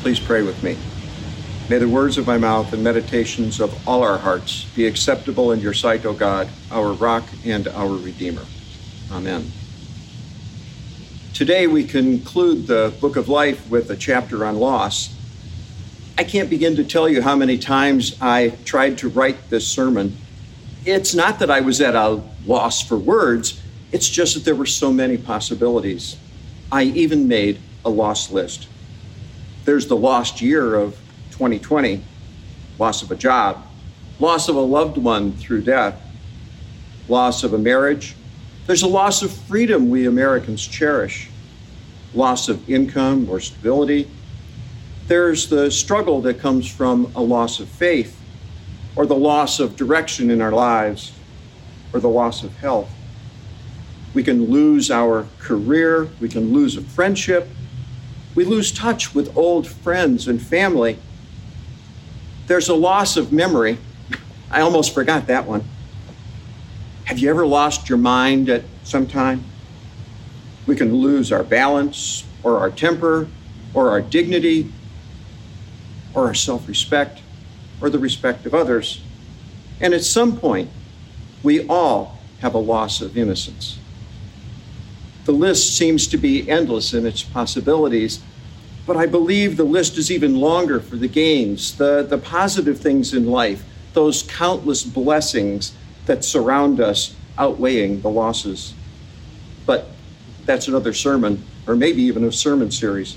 Please pray with me. May the words of my mouth and meditations of all our hearts be acceptable in your sight, O God, our rock and our Redeemer. Amen. Today we conclude the book of life with a chapter on loss. I can't begin to tell you how many times I tried to write this sermon. It's not that I was at a loss for words, it's just that there were so many possibilities. I even made a loss list. There's the lost year of 2020, loss of a job, loss of a loved one through death, loss of a marriage. There's a loss of freedom we Americans cherish, loss of income or stability. There's the struggle that comes from a loss of faith, or the loss of direction in our lives, or the loss of health. We can lose our career, we can lose a friendship, we lose touch with old friends and family. There's a loss of memory. I almost forgot that one. Have you ever lost your mind at some time? We can lose our balance, or our temper, or our dignity, or our self respect, or the respect of others. And at some point, we all have a loss of innocence. The list seems to be endless in its possibilities, but I believe the list is even longer for the gains, the, the positive things in life, those countless blessings that surround us outweighing the losses. But that's another sermon, or maybe even a sermon series.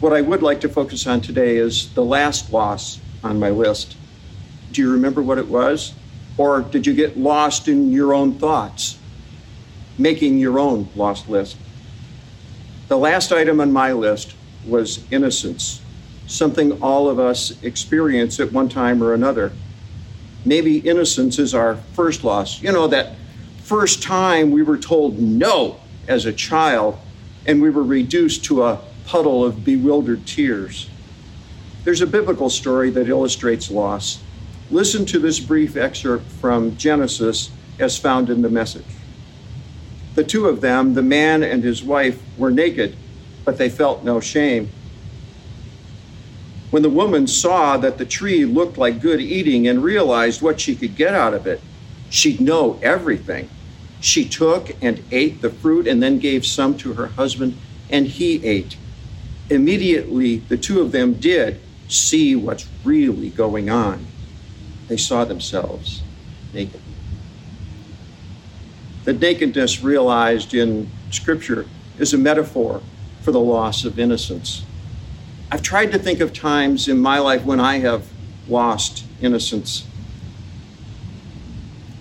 What I would like to focus on today is the last loss on my list. Do you remember what it was? Or did you get lost in your own thoughts? making your own lost list. The last item on my list was innocence, something all of us experience at one time or another. Maybe innocence is our first loss. You know, that first time we were told no as a child and we were reduced to a puddle of bewildered tears. There's a biblical story that illustrates loss. Listen to this brief excerpt from Genesis as found in the message. The two of them, the man and his wife, were naked, but they felt no shame. When the woman saw that the tree looked like good eating and realized what she could get out of it, she'd know everything. She took and ate the fruit and then gave some to her husband, and he ate. Immediately, the two of them did see what's really going on. They saw themselves naked. The nakedness realized in Scripture is a metaphor for the loss of innocence. I've tried to think of times in my life when I have lost innocence.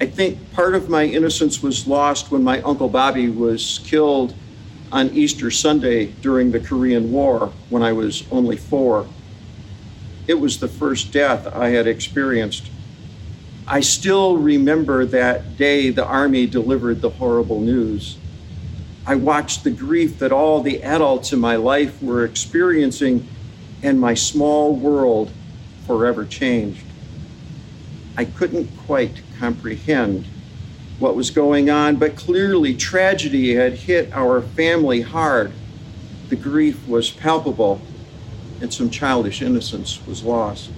I think part of my innocence was lost when my Uncle Bobby was killed on Easter Sunday during the Korean War when I was only four. It was the first death I had experienced I still remember that day the Army delivered the horrible news. I watched the grief that all the adults in my life were experiencing, and my small world forever changed. I couldn't quite comprehend what was going on, but clearly tragedy had hit our family hard. The grief was palpable, and some childish innocence was lost.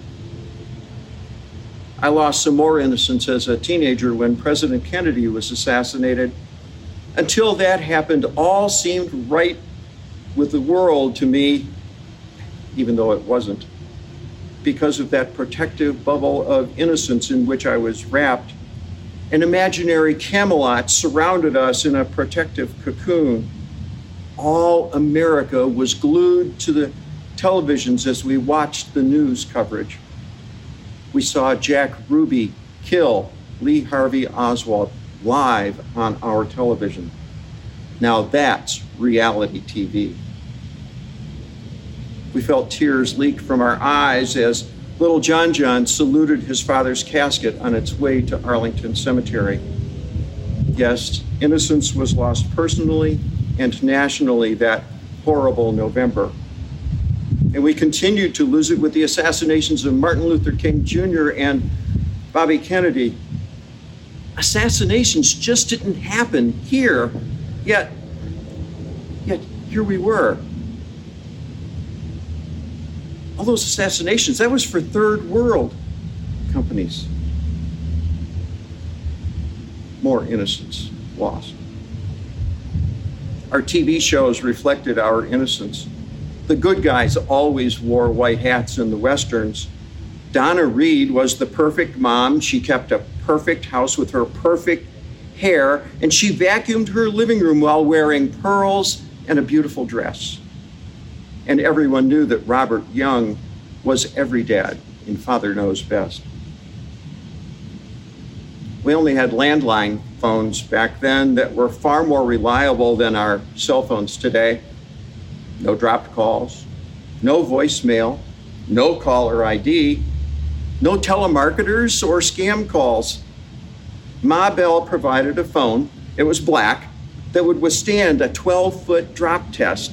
I lost some more innocence as a teenager when President Kennedy was assassinated. Until that happened, all seemed right with the world to me, even though it wasn't, because of that protective bubble of innocence in which I was wrapped. An imaginary Camelot surrounded us in a protective cocoon. All America was glued to the televisions as we watched the news coverage we saw Jack Ruby kill Lee Harvey Oswald live on our television. Now that's reality TV. We felt tears leak from our eyes as little John John saluted his father's casket on its way to Arlington Cemetery. Yes, innocence was lost personally and nationally that horrible November and we continued to lose it with the assassinations of Martin Luther King Jr. and Bobby Kennedy. Assassinations just didn't happen here, yet, yet here we were. All those assassinations, that was for third world companies. More innocence lost. Our TV shows reflected our innocence. The good guys always wore white hats in the westerns. Donna Reed was the perfect mom. She kept a perfect house with her perfect hair, and she vacuumed her living room while wearing pearls and a beautiful dress. And everyone knew that Robert Young was every dad in Father Knows Best. We only had landline phones back then that were far more reliable than our cell phones today. No dropped calls, no voicemail, no caller ID, no telemarketers or scam calls. Ma Bell provided a phone, it was black, that would withstand a 12 foot drop test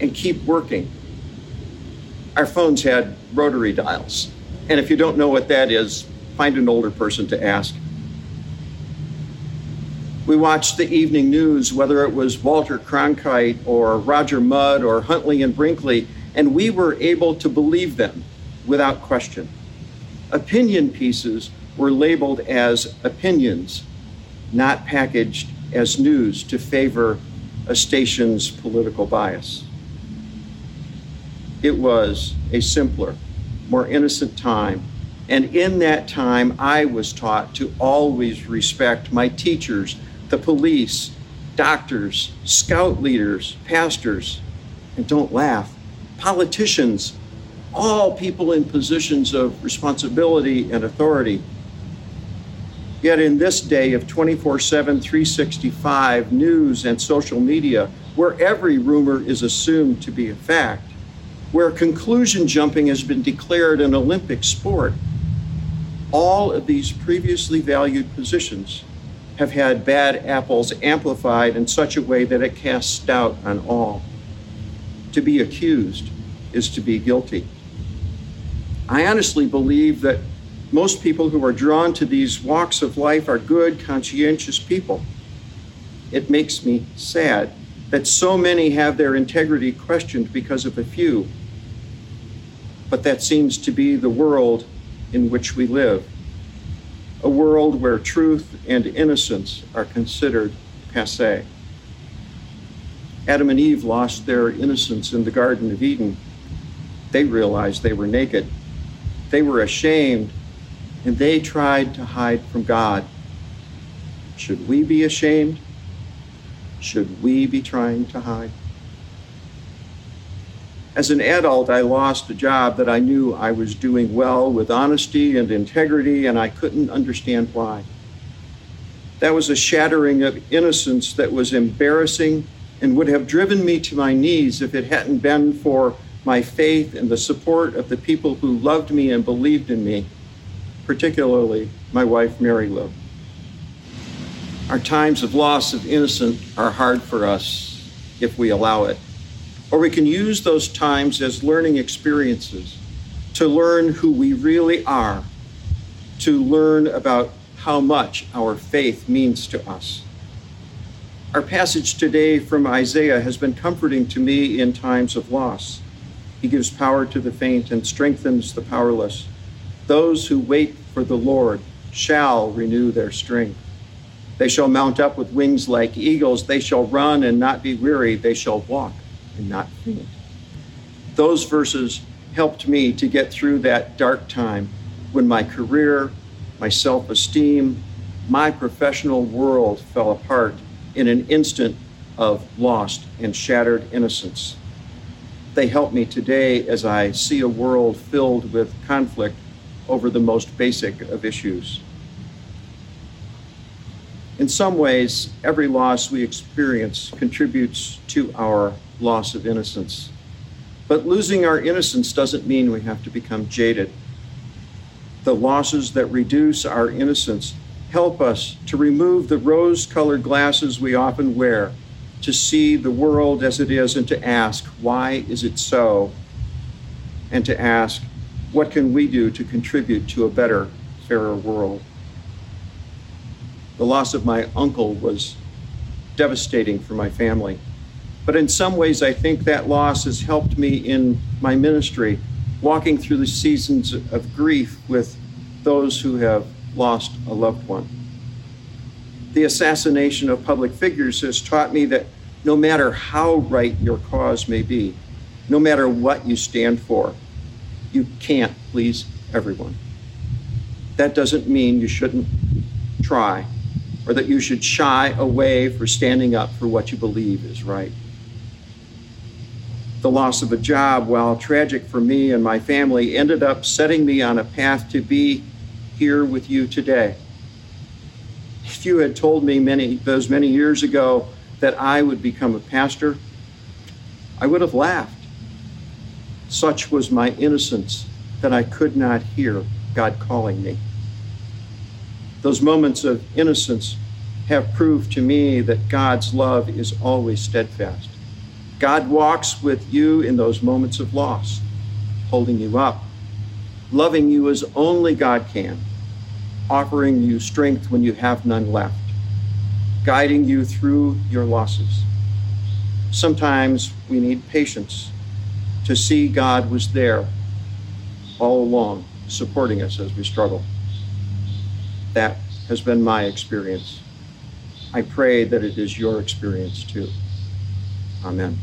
and keep working. Our phones had rotary dials. And if you don't know what that is, find an older person to ask. We watched the evening news, whether it was Walter Cronkite or Roger Mudd or Huntley and Brinkley, and we were able to believe them without question. Opinion pieces were labeled as opinions, not packaged as news to favor a station's political bias. It was a simpler, more innocent time. And in that time, I was taught to always respect my teachers, the police, doctors, scout leaders, pastors, and don't laugh, politicians, all people in positions of responsibility and authority. Yet in this day of 24 7, 365 news and social media, where every rumor is assumed to be a fact, where conclusion jumping has been declared an Olympic sport, all of these previously valued positions have had bad apples amplified in such a way that it casts doubt on all. To be accused is to be guilty. I honestly believe that most people who are drawn to these walks of life are good, conscientious people. It makes me sad that so many have their integrity questioned because of a few. But that seems to be the world in which we live a world where truth and innocence are considered passe. Adam and Eve lost their innocence in the Garden of Eden. They realized they were naked. They were ashamed and they tried to hide from God. Should we be ashamed? Should we be trying to hide? As an adult, I lost a job that I knew I was doing well with honesty and integrity, and I couldn't understand why. That was a shattering of innocence that was embarrassing and would have driven me to my knees if it hadn't been for my faith and the support of the people who loved me and believed in me particularly my wife, Mary Lou. Our times of loss of innocence are hard for us if we allow it. Or we can use those times as learning experiences to learn who we really are, to learn about how much our faith means to us. Our passage today from Isaiah has been comforting to me in times of loss. He gives power to the faint and strengthens the powerless. Those who wait for the Lord shall renew their strength. They shall mount up with wings like eagles. They shall run and not be weary. They shall walk and not faint. Those verses helped me to get through that dark time when my career, my self esteem, my professional world fell apart in an instant of lost and shattered innocence. They help me today as I see a world filled with conflict over the most basic of issues. In some ways, every loss we experience contributes to our loss of innocence. But losing our innocence doesn't mean we have to become jaded. The losses that reduce our innocence help us to remove the rose colored glasses we often wear, to see the world as it is, and to ask, why is it so? And to ask, what can we do to contribute to a better, fairer world? The loss of my uncle was devastating for my family. But in some ways, I think that loss has helped me in my ministry walking through the seasons of grief with those who have lost a loved one. The assassination of public figures has taught me that no matter how right your cause may be, no matter what you stand for, you can't please everyone. That doesn't mean you shouldn't try or that you should shy away for standing up for what you believe is right. The loss of a job, while tragic for me and my family, ended up setting me on a path to be here with you today. If you had told me many those many years ago that I would become a pastor, I would have laughed. Such was my innocence that I could not hear God calling me. Those moments of innocence have proved to me that God's love is always steadfast. God walks with you in those moments of loss, holding you up, loving you as only God can, offering you strength when you have none left, guiding you through your losses. Sometimes we need patience to see God was there all along, supporting us as we struggle. That has been my experience. I pray that it is your experience too. Amen.